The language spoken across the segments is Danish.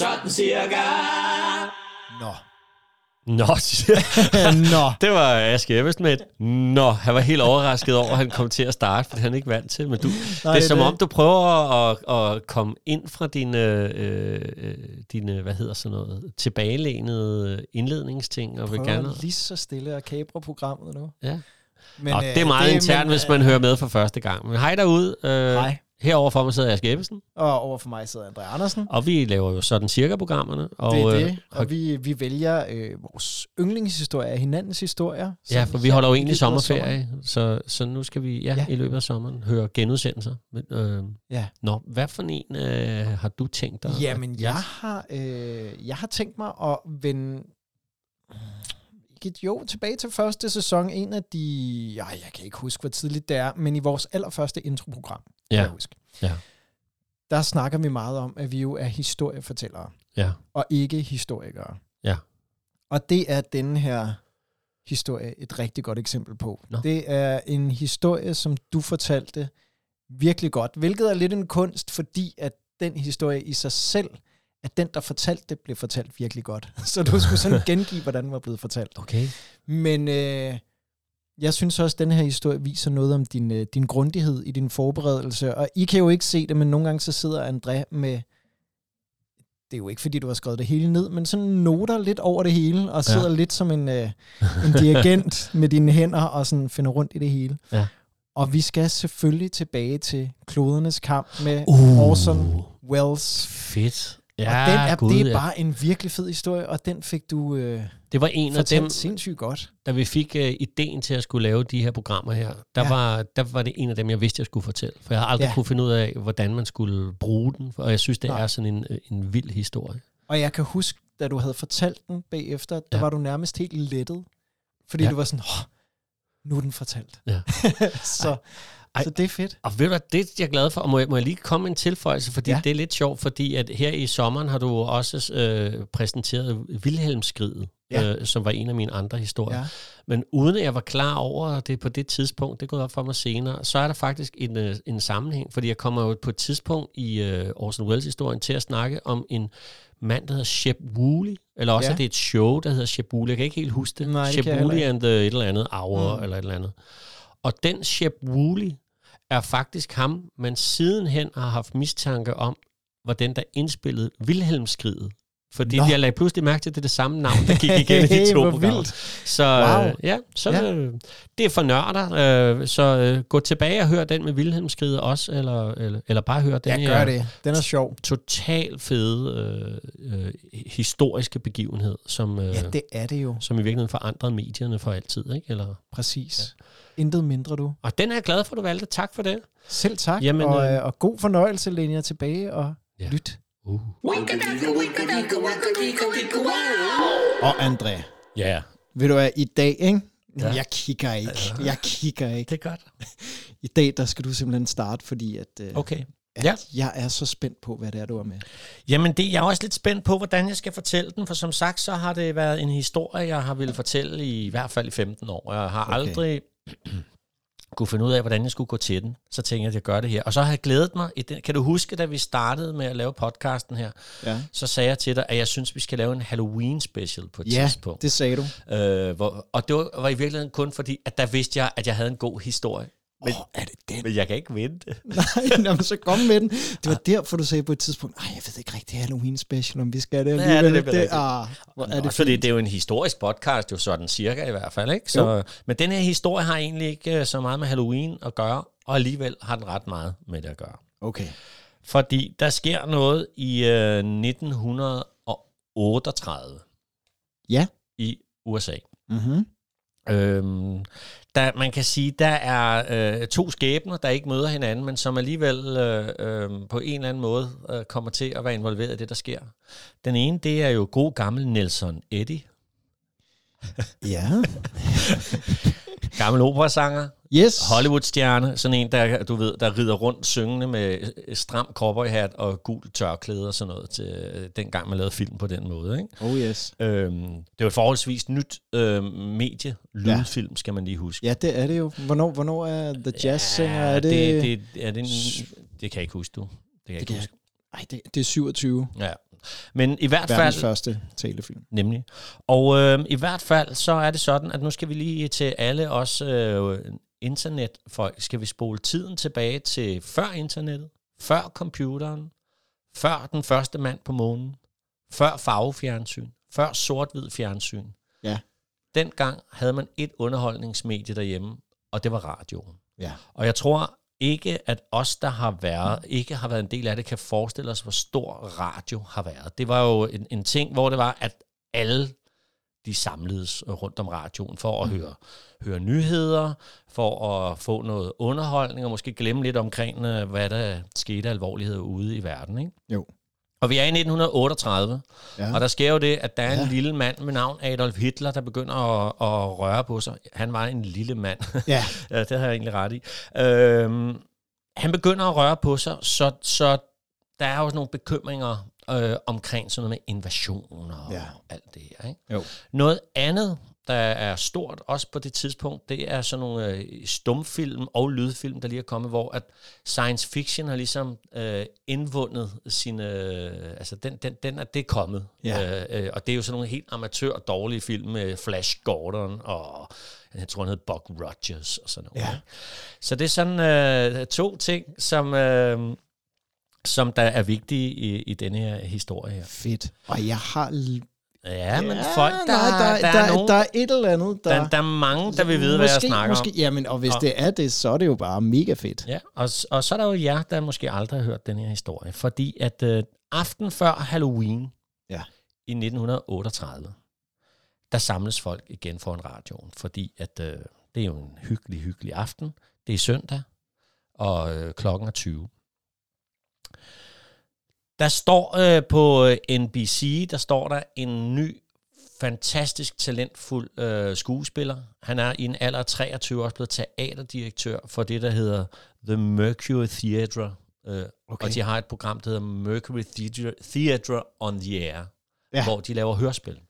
sådan cirka. Nå. Nå, Nå. det var Aske Ebbesen med et Nå, han var helt overrasket over, at han kom til at starte, fordi han er ikke vant til. Men du, Nej, det er som det. om, du prøver at, at komme ind fra dine, øh, øh, dine, hvad hedder sådan noget, tilbagelænede indledningsting. Og vil gerne... lige så stille at kabre programmet nu. Ja. Men, og øh, det er meget det, internt, men, hvis man øh, hører med for første gang. Men hej derude. Øh, hej. Herover for mig sidder Aske Ebbesen. Og over for mig sidder André Andersen. Og vi laver jo sådan cirka-programmerne. Og, det er det. Øh, og vi, vi vælger øh, vores yndlingshistorie, hinandens historier. Ja, for vi holder jo egentlig sommerferie, så, så nu skal vi ja, ja. i løbet af sommeren høre genudsendelser. Men, øh, ja. Nå, hvad for en øh, har du tænkt dig? Jamen, jeg har, øh, jeg har tænkt mig at vende jo, tilbage til første sæson. En af de... Ja, jeg kan ikke huske, hvor tidligt det er, men i vores allerførste introprogram, ja. kan jeg huske. Ja. Der snakker vi meget om, at vi jo er historiefortællere. Ja. Og ikke historikere. Ja. Og det er den her historie et rigtig godt eksempel på. Nå. Det er en historie, som du fortalte virkelig godt, hvilket er lidt en kunst, fordi at den historie i sig selv at den, der fortalte det, blev fortalt virkelig godt. Så du skulle sådan gengive, hvordan den var blevet fortalt. Okay. Men øh, jeg synes også, at den her historie viser noget om din, øh, din grundighed i din forberedelse. Og I kan jo ikke se det, men nogle gange så sidder André med det er jo ikke, fordi du har skrevet det hele ned, men sådan noter lidt over det hele, og sidder ja. lidt som en, øh, en dirigent med dine hænder, og sådan finder rundt i det hele. Ja. Og vi skal selvfølgelig tilbage til klodernes kamp med uh. Orson Welles. Fedt. Ja, og den er, God, det er ja. bare en virkelig fed historie, og den fik du øh, Det var en af dem, sindssygt godt. Da vi fik øh, ideen til at skulle lave de her programmer her, der, ja. var, der var det en af dem, jeg vidste, jeg skulle fortælle. For jeg har aldrig ja. kunne finde ud af, hvordan man skulle bruge den, og jeg synes, det Nej. er sådan en, øh, en vild historie. Og jeg kan huske, da du havde fortalt den bagefter, der ja. var du nærmest helt lettet. Fordi ja. du var sådan, oh, nu er den fortalt. Ja. så... Ej. Ej, så det er fedt. Og ved du hvad, det er jeg glad for, og må jeg, må jeg lige komme en tilføjelse, fordi ja. det er lidt sjovt, fordi at her i sommeren har du også øh, præsenteret Vilhelmskriget, ja. øh, som var en af mine andre historier. Ja. Men uden at jeg var klar over det på det tidspunkt, det går op for mig senere, så er der faktisk en, øh, en sammenhæng, fordi jeg kommer jo på et tidspunkt i øh, Orson Welles-historien til at snakke om en mand, der hedder Shep Woolley, eller også ja. er det et show, der hedder Shep Woolley. Jeg kan ikke helt huske det. Nej, det Shep Woolley and the et eller andet hour, mm. eller et eller andet. Og den Shep Woolley er faktisk ham, man sidenhen har haft mistanke om, var den, der indspillede Vilhelmskriget. Fordi Nå. jeg lagde pludselig mærke til, at det er det samme navn, der gik igen i de to programmer. Så wow. øh, ja, så ja. Øh, det er for nørder. Øh, så øh, gå tilbage og hør den med Vilhelmskriget også, eller, eller, eller bare hør den ja, gør det. Den er sjov. Total fede øh, øh, historiske begivenhed, som, øh, ja, det er det jo. som i virkeligheden forandrede medierne for altid. Ikke? Eller, Præcis. Ja. Intet mindre, du. Og den er jeg glad for, du valgte. Tak for det. Selv tak. Jamen, og, øh, og god fornøjelse, Lenia, tilbage og ja. lyt. Uh. Og André. Ja. Yeah. Ved du hvad, i dag, ikke? Ja. Jeg kigger ikke. Jeg kigger ikke. Det er godt. I dag, der skal du simpelthen starte, fordi at... Øh, okay. At ja. jeg er så spændt på, hvad det er, du er med. Jamen, det, jeg er også lidt spændt på, hvordan jeg skal fortælle den, for som sagt, så har det været en historie, jeg har ville fortælle i, i hvert fald i 15 år. Jeg har okay. aldrig kunne finde ud af, hvordan jeg skulle gå til den. Så tænkte jeg, at jeg gør det her. Og så har jeg glædet mig. I den, kan du huske, da vi startede med at lave podcasten her, ja. så sagde jeg til dig, at jeg synes, vi skal lave en Halloween special på et ja, tidspunkt. det sagde du. Øh, hvor, og det var, var i virkeligheden kun fordi, at der vidste jeg, at jeg havde en god historie. Men, oh, er det den? Men jeg kan ikke vente. Nej, jamen, så kom med den. Det var derfor, du sagde på et tidspunkt, nej, jeg ved ikke rigtig Halloween special, om vi skal det. Ja, det, det, det, ah, hvor er det fordi det er jo en historisk podcast, jo sådan cirka i hvert fald. Ikke? Så, men den her historie har egentlig ikke øh, så meget med Halloween at gøre, og alligevel har den ret meget med det at gøre. Okay. Fordi der sker noget i øh, 1938. Ja. I USA. Mhm. Øhm, der, man kan sige, der er øh, to skæbner, der ikke møder hinanden, men som alligevel øh, øh, på en eller anden måde øh, kommer til at være involveret i det, der sker. Den ene, det er jo god gammel Nelson Eddy. ja. gammel operasanger, Yes. Hollywood-stjerne, sådan en, der, du ved, der rider rundt syngende med stram cowboyhat og gul tørklæde og sådan noget, til øh, den gang man lavede film på den måde. Ikke? Oh yes. Øhm, det var et forholdsvis nyt øh, medie, lydfilm, ja. skal man lige huske. Ja, det er det jo. Hvornår, hvornår er The Jazz Singer? Ja, er det... Det, det, er det, en, det kan jeg ikke huske, du. Det kan jeg det ikke kan huske. Ej, det, det er 27. Ja, Men i hvert Verdens fald... første talefilm. Nemlig. Og øh, i hvert fald så er det sådan, at nu skal vi lige til alle os øh, internetfolk, skal vi spole tiden tilbage til før internettet, før computeren, før den første mand på månen, før farvefjernsyn, før sort-hvid fjernsyn. Ja. Dengang havde man et underholdningsmedie derhjemme, og det var radioen. Ja. Og jeg tror ikke, at os, der har været, ikke har været en del af det, kan forestille os, hvor stor radio har været. Det var jo en, en ting, hvor det var, at alle de samledes rundt om radioen for at mm. høre, høre nyheder, for at få noget underholdning, og måske glemme lidt omkring, øh, hvad der skete af alvorlighed ude i verden. Ikke? Jo. Og vi er i 1938, ja. og der sker jo det, at der er en ja. lille mand med navn Adolf Hitler, der begynder at, at røre på sig. Han var en lille mand. Ja. det har jeg egentlig ret i. Øhm, han begynder at røre på sig, så, så der er jo nogle bekymringer øh, omkring sådan noget med invasioner og ja. alt det her. Ikke? Jo. Noget andet, der er stort også på det tidspunkt, det er sådan nogle øh, stumfilm og lydfilm, der lige er kommet, hvor at science fiction har ligesom øh, indvundet sine... Øh, altså, den, den, den er det kommet. Ja. Øh, øh, og det er jo sådan nogle helt amatør dårlige film med Flash Gordon og jeg tror, han hed Buck Rogers og sådan noget. Ja. Så det er sådan øh, to ting, som... Øh, som der er vigtige i, i denne her historie her. Fedt. Og jeg har Ja, men ja, folk, der, nej, der, der, der, er nogen, der er et eller andet, der... Der, der er mange, der vil vide, måske, hvad jeg snakker måske, om. Jamen, og hvis og, det er det, så er det jo bare mega fedt. Ja, og, og så er der jo jer, der måske aldrig har hørt den her historie. Fordi at uh, aften før Halloween ja. i 1938, der samles folk igen foran radioen. Fordi at uh, det er jo en hyggelig, hyggelig aften. Det er søndag, og uh, klokken er 20. Der står øh, på øh, NBC, der står der en ny, fantastisk talentfuld øh, skuespiller. Han er i en alder af 23 også blevet teaterdirektør for det, der hedder The Mercury Theatre. Øh, okay. Og de har et program, der hedder Mercury Theatre, Theatre on the Air, ja. hvor de laver hørspil.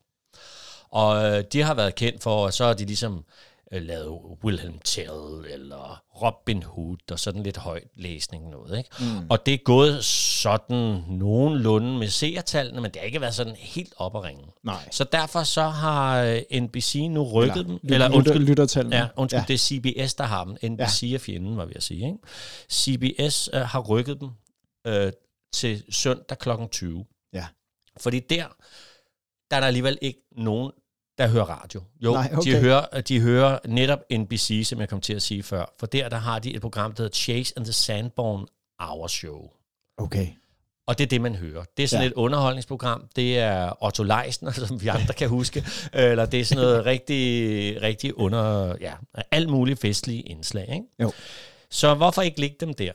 Og øh, de har været kendt for, og så er de ligesom øh, lavet Wilhelm Tell eller Robin Hood og sådan lidt højt læsning noget. Ikke? Mm. Og det er gået sådan nogenlunde med seertallene, men det har ikke været sådan helt op at ringe. Nej. Så derfor så har øh, NBC nu rykket eller, dem. Eller undskyld, lyttertallene. Ja, undskyld, ja. det er CBS, der har dem. NBC ja. er fjenden, var vi at sige. Ikke? CBS øh, har rykket dem øh, til søndag kl. 20. Ja. Fordi der, der er der alligevel ikke nogen, der hører radio. Jo, Nej, okay. de, hører, de hører netop NBC, som jeg kom til at sige før. For der, der har de et program, der hedder Chase and the Sandborn Hour Show. Okay. Og det er det, man hører. Det er sådan ja. et underholdningsprogram. Det er Otto Leisner, som vi andre kan huske. Eller det er sådan noget rigtig, rigtig under... Ja, alt muligt festlige indslag. Ikke? Jo. Så hvorfor ikke lægge dem der?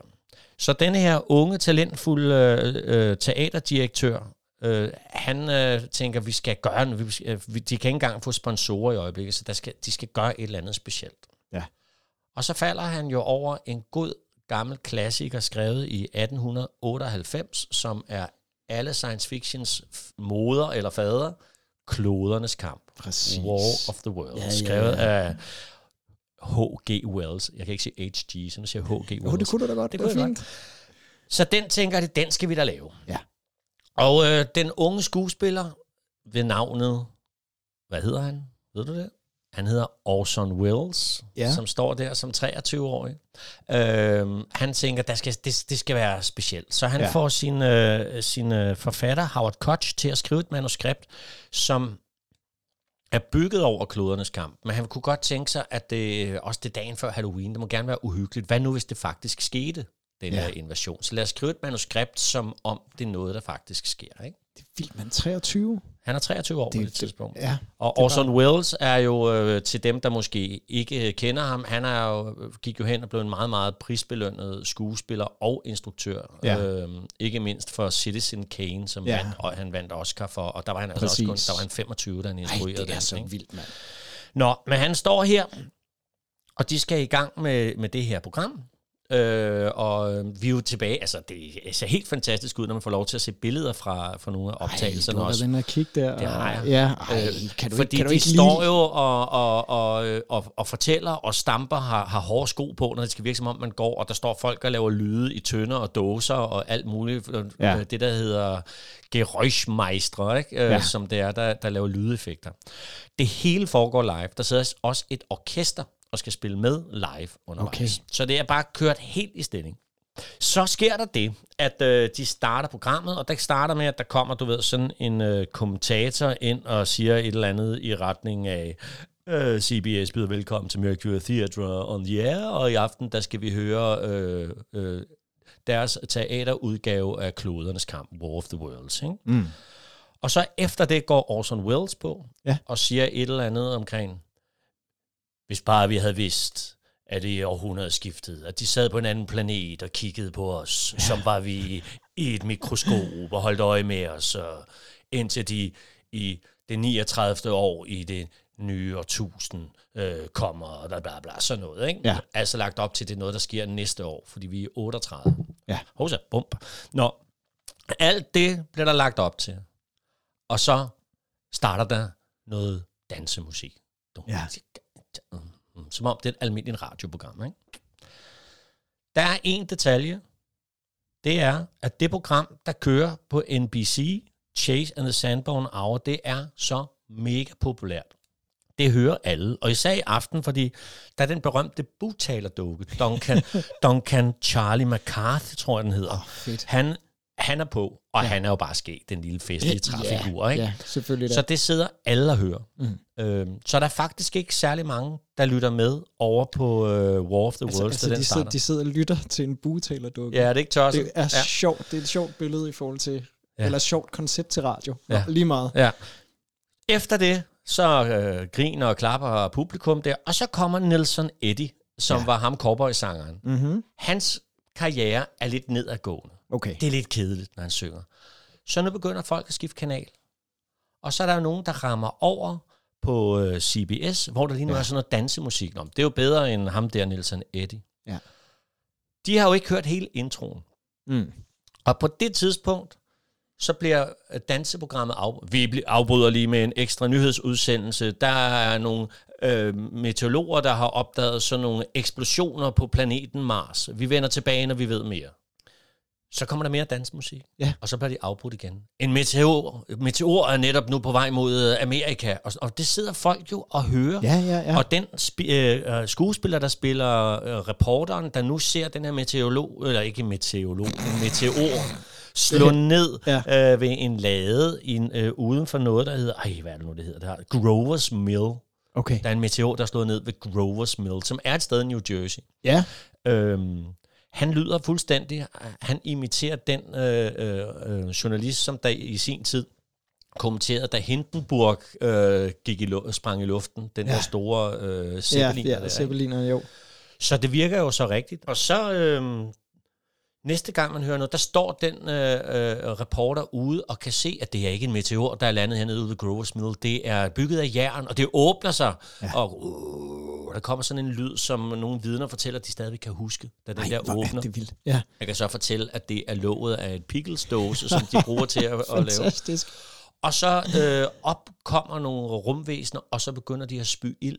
Så denne her unge, talentfulde øh, teaterdirektør, Øh, han øh, tænker, vi skal gøre, vi, øh, de kan ikke engang få sponsorer i øjeblikket, så der skal, de skal gøre et eller andet specielt. Ja. Og så falder han jo over en god gammel klassiker skrevet i 1898, som er alle science fictions moder eller fader, klodernes kamp. Præcis. War of the Worlds. Ja, ja, ja. Skrevet af H.G. Wells. Jeg kan ikke sige H.G., så nu siger H.G. Wells. Jo, det kunne du da godt. Det, det kunne fint. Så den tænker jeg, den skal vi da lave. Ja. Og øh, den unge skuespiller ved navnet, hvad hedder han? Ved du det? Han hedder Orson Welles, ja. som står der som 23-årig. Øh, han tænker, der skal, det, det skal være specielt. Så han ja. får sin, øh, sin øh, forfatter, Howard Koch, til at skrive et manuskript, som er bygget over klodernes kamp. Men han kunne godt tænke sig, at det, også det dagen før Halloween, det må gerne være uhyggeligt. Hvad nu, hvis det faktisk skete? Den ja. her invasion. Så lad os skrive et manuskript, som om det er noget, der faktisk sker. Ikke? Det er vildt, man 23. Han er 23 år det, på det tidspunkt. Ja, og Orson bare... Welles er jo øh, til dem, der måske ikke kender ham, han er jo, gik jo hen og blev en meget, meget prisbelønnet skuespiller og instruktør. Ja. Øh, ikke mindst for Citizen Kane, som ja. vandt, og han vandt Oscar for, og der var han altså også kun, der var han 25, da han instruerede Ej, det er så ikke? vildt, mand. Nå, men han står her, og de skal i gang med, med det her program, Øh, og vi er jo tilbage, altså det ser helt fantastisk ud, når man får lov til at se billeder fra, fra nogle af optagelserne ej, også. den her kig der. Det har jeg. Ja, ej, kan du, Fordi kan du de ikke står lide? jo og, og, og, og, og fortæller og stamper, har, har hårde sko på, når det skal virke som om man går, og der står folk og laver lyde i tønder og dåser og alt muligt. Ja. Det der hedder Geräuschmeister, ikke? Ja. som det er, der, der laver lydeffekter. Det hele foregår live. Der sidder også et orkester og skal spille med live undervejs. Okay. Så det er bare kørt helt i stilling. Så sker der det, at øh, de starter programmet, og der starter med, at der kommer, du ved, sådan en øh, kommentator ind og siger et eller andet i retning af, øh, CBS byder velkommen til Mercury Theatre on the Air, og i aften, der skal vi høre øh, øh, deres teaterudgave af Klodernes Kamp, War of the Worlds. Ikke? Mm. Og så efter det går Orson Welles på, ja. og siger et eller andet omkring, hvis bare vi havde vidst, at det i århundredeskiftet, at de sad på en anden planet og kiggede på os, ja. som var vi i et mikroskop og holdt øje med os, og indtil de i det 39. år i det nye årtusind øh, kommer, og bla, bla, bla, sådan noget. Ikke? Ja. Altså lagt op til, det er noget, der sker næste år, fordi vi er 38. Ja. Hosa, bump. Nå, alt det bliver der lagt op til. Og så starter der noget dansemusik. Ja. Mm, som om det er et almindeligt radioprogram. Ikke? Der er en detalje. Det er, at det program, der kører på NBC, Chase and the Sandbone Hour, det er så mega populært. Det hører alle, og især i aften, fordi der er den berømte butalerdukke, Duncan, Duncan Charlie McCarthy, tror jeg den hedder. Oh, fedt. Han han er på, og ja. han er jo bare sket den lille festlige træfigur. Ja, ikke? ja selvfølgelig. Så det sidder alle og hører. Mm. Øhm, så der er faktisk ikke særlig mange, der lytter med over på øh, War of the altså, Worlds, altså, den de sidder, de sidder og lytter til en bugtalerdukke. Ja, det er ikke tosset. Det er ja. sjovt. Det er et sjovt billede i forhold til, ja. eller et sjovt koncept til radio. Ja. Lige meget. Ja. Efter det, så øh, griner og klapper publikum der, og så kommer Nelson Eddy, som ja. var ham cowboy-sangeren. Mm-hmm. Hans karriere er lidt nedadgående. Okay. Det er lidt kedeligt, når han synger. Så nu begynder folk at skifte kanal. Og så er der jo nogen, der rammer over på øh, CBS, hvor der lige nu ja. er sådan noget dansemusik. om. det er jo bedre end ham der, Nelson Eddy. Ja. De har jo ikke hørt hele introen. Mm. Og på det tidspunkt, så bliver danseprogrammet af. Vi afbryder lige med en ekstra nyhedsudsendelse. Der er nogle øh, meteorologer, der har opdaget sådan nogle eksplosioner på planeten Mars. Vi vender tilbage, når vi ved mere. Så kommer der mere dansmusik, ja. og så bliver de afbrudt igen. En meteor, meteor er netop nu på vej mod øh, Amerika, og, og det sidder folk jo og hører. Ja, ja, ja. Og den spi, øh, øh, skuespiller, der spiller øh, reporteren, der nu ser den her meteorolog, eller ikke meteorolog, en meteor, slå ned ja. øh, ved en lade i en, øh, uden for noget, der hedder, ej, hvad er det nu, det hedder? Det her? Grover's Mill. Okay. Der er en meteor, der er slået ned ved Grover's Mill, som er et sted i New Jersey. Ja. Øhm, han lyder fuldstændig, han imiterer den øh, øh, journalist, som der i sin tid kommenterede, da Hindenburg øh, gik i, sprang i luften, den ja. der store øh, zeppeliner. Ja, ja zeppeliner, jo. Så det virker jo så rigtigt. Og så øh, næste gang man hører noget, der står den øh, øh, reporter ude og kan se, at det er ikke en meteor, der er landet hernede ude ved Grover's Mill. Det er bygget af jern, og det åbner sig, ja. og uh, der kommer sådan en lyd, som nogle vidner fortæller, at de stadigvæk kan huske, da den Ej, der åbner. det vildt. Ja. Jeg kan så fortælle, at det er låget af et pickles-dåse, som de bruger til at, at lave. Og så øh, op kommer nogle rumvæsener, og så begynder de at spy ild,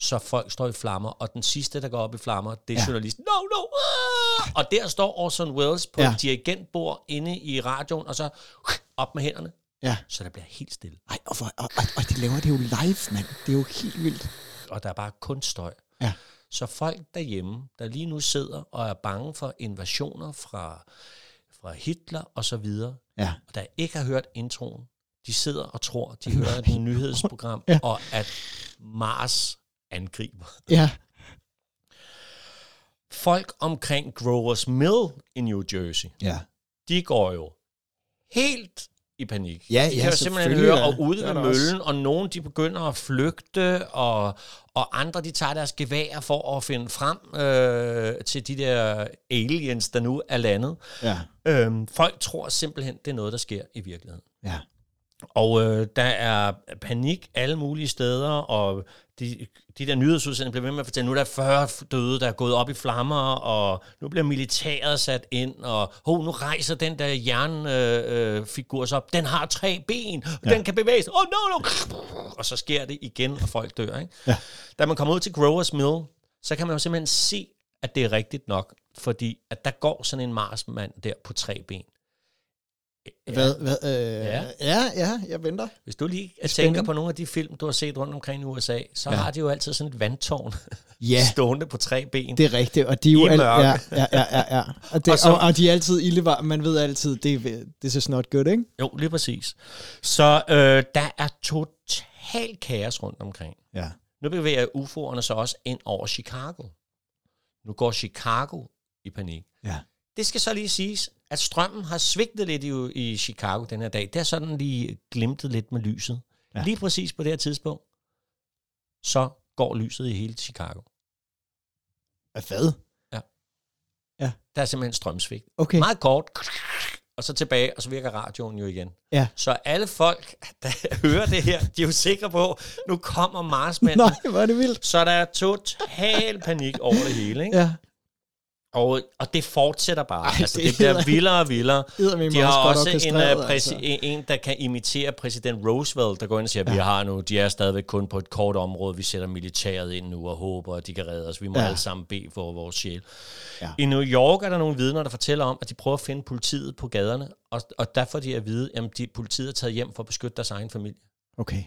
så folk står i flammer, og den sidste, der går op i flammer, det er ja. journalisten. No, no! Ah! Og der står Orson Welles på ja. et dirigentbord inde i radioen, og så op med hænderne. Ja. Så der bliver helt stille. Ej, og, for, og, og, og de laver det jo live, mand. Det er jo helt vildt. Og der er bare kun støj. Ja. Så folk derhjemme, der lige nu sidder og er bange for invasioner fra, fra Hitler og så videre, ja. og der ikke har hørt introen, de sidder og tror, de hører et nyhedsprogram, ja. og at Mars angriber. Ja. Folk omkring Growers Mill i New Jersey, ja. de går jo helt i panik. Ja, de ja, kan simpelthen høre, og ude ved møllen, og nogen de begynder at flygte, og, og andre de tager deres gevær for at finde frem øh, til de der aliens, der nu er landet. Ja. Øhm, folk tror simpelthen, det er noget, der sker i virkeligheden. Ja. Og øh, der er panik alle mulige steder, og de, de der nyhedsudsendelser bliver ved med at fortælle, nu er der 40 døde, der er gået op i flammer, og nu bliver militæret sat ind, og oh, nu rejser den der jernfigur øh, øh, sig op, den har tre ben, ja. den kan bevæge sig, oh no, no, og så sker det igen, og folk dør. Ikke? Ja. Da man kommer ud til Growers Mill, så kan man jo simpelthen se, at det er rigtigt nok, fordi at der går sådan en marsmand der på tre ben. Ja. Hvad, hvad, øh, ja. ja, ja, jeg venter. Hvis du lige Spænding. tænker på nogle af de film, du har set rundt omkring i USA, så ja. har de jo altid sådan et vandtårn ja. stående på tre ben. Det er rigtigt, og de er jo alt, ja, ja, ja, ja, ja. Og, det, og, så, og, og, de er altid ildevar, man ved altid, det, det er not good, ikke? Jo, lige præcis. Så øh, der er total kaos rundt omkring. Ja. Nu bevæger UFO'erne så også ind over Chicago. Nu går Chicago i panik. Ja. Det skal så lige siges, at strømmen har svigtet lidt i, i Chicago den her dag. Det har sådan lige glimtet lidt med lyset. Ja. Lige præcis på det her tidspunkt, så går lyset i hele Chicago. Hvad? Ja. Ja. Der er simpelthen strømsvigt. Okay. Meget kort, og så tilbage, og så virker radioen jo igen. Ja. Så alle folk, der hører det her, de er jo sikre på, nu kommer Marsmanden. Nej, hvor er det vildt. Så der er total panik over det hele, ikke? Ja. Og, og det fortsætter bare. Ej, altså, det, det bliver vildere og vildere. De har også en, uh, præsi- altså. en, der kan imitere præsident Roosevelt, der går ind og siger, at ja. vi har nu, de er stadigvæk kun på et kort område, vi sætter militæret ind nu og håber, at de kan redde os. Vi må ja. alle sammen bede for vores sjæl. Ja. I New York er der nogle vidner, der fortæller om, at de prøver at finde politiet på gaderne, og, og derfor de at vide, at de, politiet er taget hjem for at beskytte deres egen familie. Okay.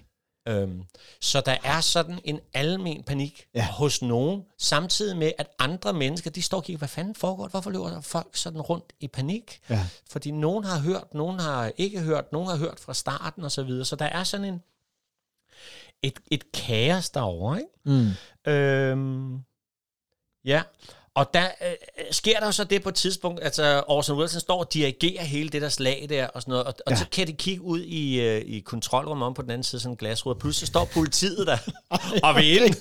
Øhm, så der er sådan en almen panik ja. hos nogen, samtidig med, at andre mennesker, de står og kigger, hvad fanden foregår Hvorfor løber folk sådan rundt i panik? Ja. Fordi nogen har hørt, nogen har ikke hørt, nogen har hørt fra starten og så videre. Så der er sådan en et, et kaos derovre, ikke? Mm. Øhm, ja, og der øh, sker der så det på et tidspunkt, at altså, Orson Welles står og dirigerer hele det der slag der og sådan noget, og, og ja. så kan de kigge ud i, øh, i kontrolrummet om på den anden side sådan en glasrude, og pludselig står politiet der og vil ind.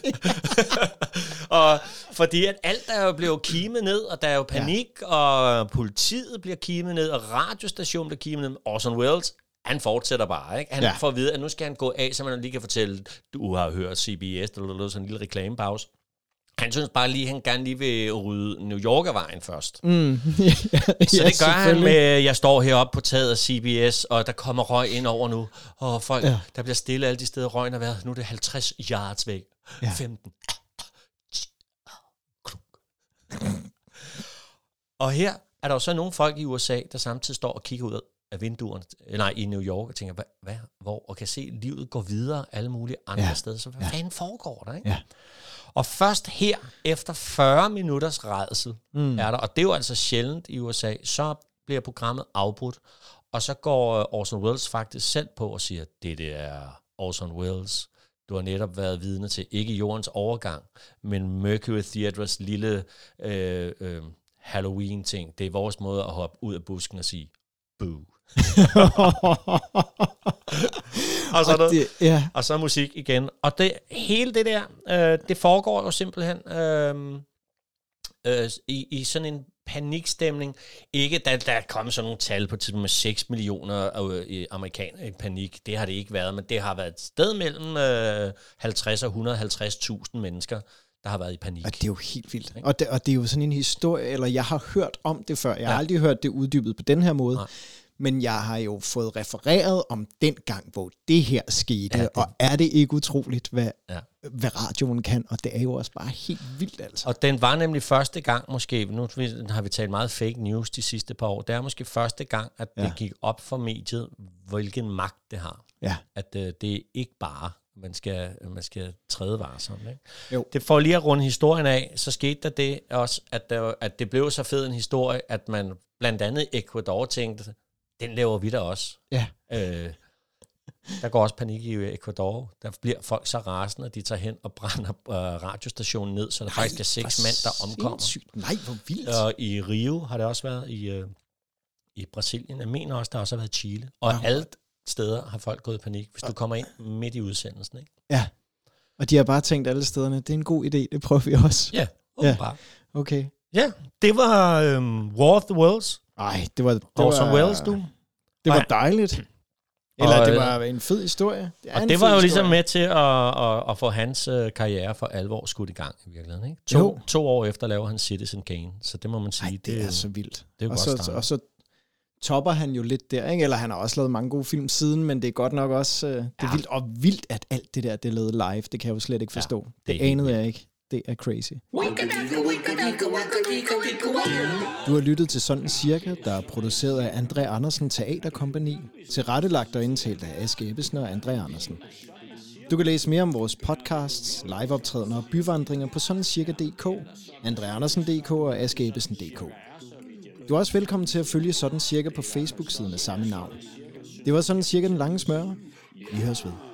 og fordi at alt er jo blevet kimet ned, og der er jo panik, ja. og politiet bliver kimet ned, og radiostationen bliver kimet ned. Orson Welles, han fortsætter bare, ikke? Han ja. får at vide, at nu skal han gå af, så man lige kan fortælle, du har hørt CBS, eller sådan en lille reklamepause. Han synes bare lige, han gerne lige vil rydde New York-vejen først. Mm. ja, så det gør han med, jeg står heroppe på taget af CBS, og der kommer røg ind over nu, og folk, ja. der bliver stille alle de steder, røgen har været. Nu er det 50 yards væk. Ja. 15. og her er der jo så nogle folk i USA, der samtidig står og kigger ud af vinduerne, nej, i New York, og tænker, hvad, hvad hvor, og kan se, at livet går videre alle mulige andre ja. steder. Så hvad ja. fanden foregår der, ikke? Ja. Og først her, efter 40 minutters redsel, mm. er der, og det er jo altså sjældent i USA, så bliver programmet afbrudt, og så går uh, Orson Welles faktisk selv på og siger, det, det er Orson Welles. Du har netop været vidne til ikke jordens overgang, men Mercury Theatres lille øh, øh, Halloween-ting. Det er vores måde at hoppe ud af busken og sige, boo. og, så og, det, ja. og så musik igen. Og det, hele det der, øh, det foregår jo simpelthen øh, øh, i, i sådan en panikstemning. Ikke, der, der er kommet sådan nogle tal på tidspunkt med 6 millioner øh, amerikanere i panik. Det har det ikke været, men det har været et sted mellem øh, 50 og 150.000 mennesker, der har været i panik. Og det er jo helt vildt. Og det, og det er jo sådan en historie, eller jeg har hørt om det før. Jeg ja. har aldrig hørt det uddybet på den her måde. Nej men jeg har jo fået refereret om den gang, hvor det her skete, ja, det... og er det ikke utroligt, hvad, ja. hvad radioen kan, og det er jo også bare helt vildt altså. Og den var nemlig første gang måske, nu har vi talt meget fake news de sidste par år, det er måske første gang, at ja. det gik op for mediet, hvilken magt det har. Ja. At uh, det er ikke bare man skal, man skal træde varsomt. Ikke? Jo. Det får lige at runde historien af, så skete der det også, at, der, at det blev så fed en historie, at man blandt andet Ecuador tænkte, den laver vi da også. Ja. Øh, der går også panik i Ecuador. Der bliver folk så rasende, at de tager hen og brænder uh, radiostationen ned, så der Nej, faktisk er seks mænd, der omkommer. Sindssygt. Nej, hvor vildt. Og i Rio har det også været, i, uh, i Brasilien. Jeg mener også, der har også været Chile. Og ja. alle steder har folk gået i panik, hvis du kommer ind midt i udsendelsen. Ikke? Ja, og de har bare tænkt alle stederne, det er en god idé, det prøver vi også. Ja, åbenbart. Ja. Okay. Ja, det var um, War of the Worlds. Nej, det var... Det Orson var, Welles, du. Det var dejligt. Eller og, det var en fed historie. Det og det var jo ligesom med til at, at, at få hans uh, karriere for alvor skudt i gang i virkeligheden. Ikke? To, to år efter laver han Citizen Kane, så det må man sige. Ej, det, det er så vildt. Det er og, så, og så topper han jo lidt der, ikke? eller han har også lavet mange gode film siden, men det er godt nok også, uh, det er ja. vildt, og vildt, at alt det der, det er lavet live, det kan jeg jo slet ikke forstå. Ja, det, det anede jeg ikke. Det er crazy. Du har lyttet til Sådan Cirka, der er produceret af André Andersen Teaterkompagni, tilrettelagt og indtalt af Aske Ebbesen og André Andersen. Du kan læse mere om vores podcasts, liveoptrædener og byvandringer på sådancirka.dk, andreandersen.dk og askeebbesen.dk. Du er også velkommen til at følge Sådan Cirka på Facebook-siden af samme navn. Det var Sådan Cirka den lange smør. Vi høres ved.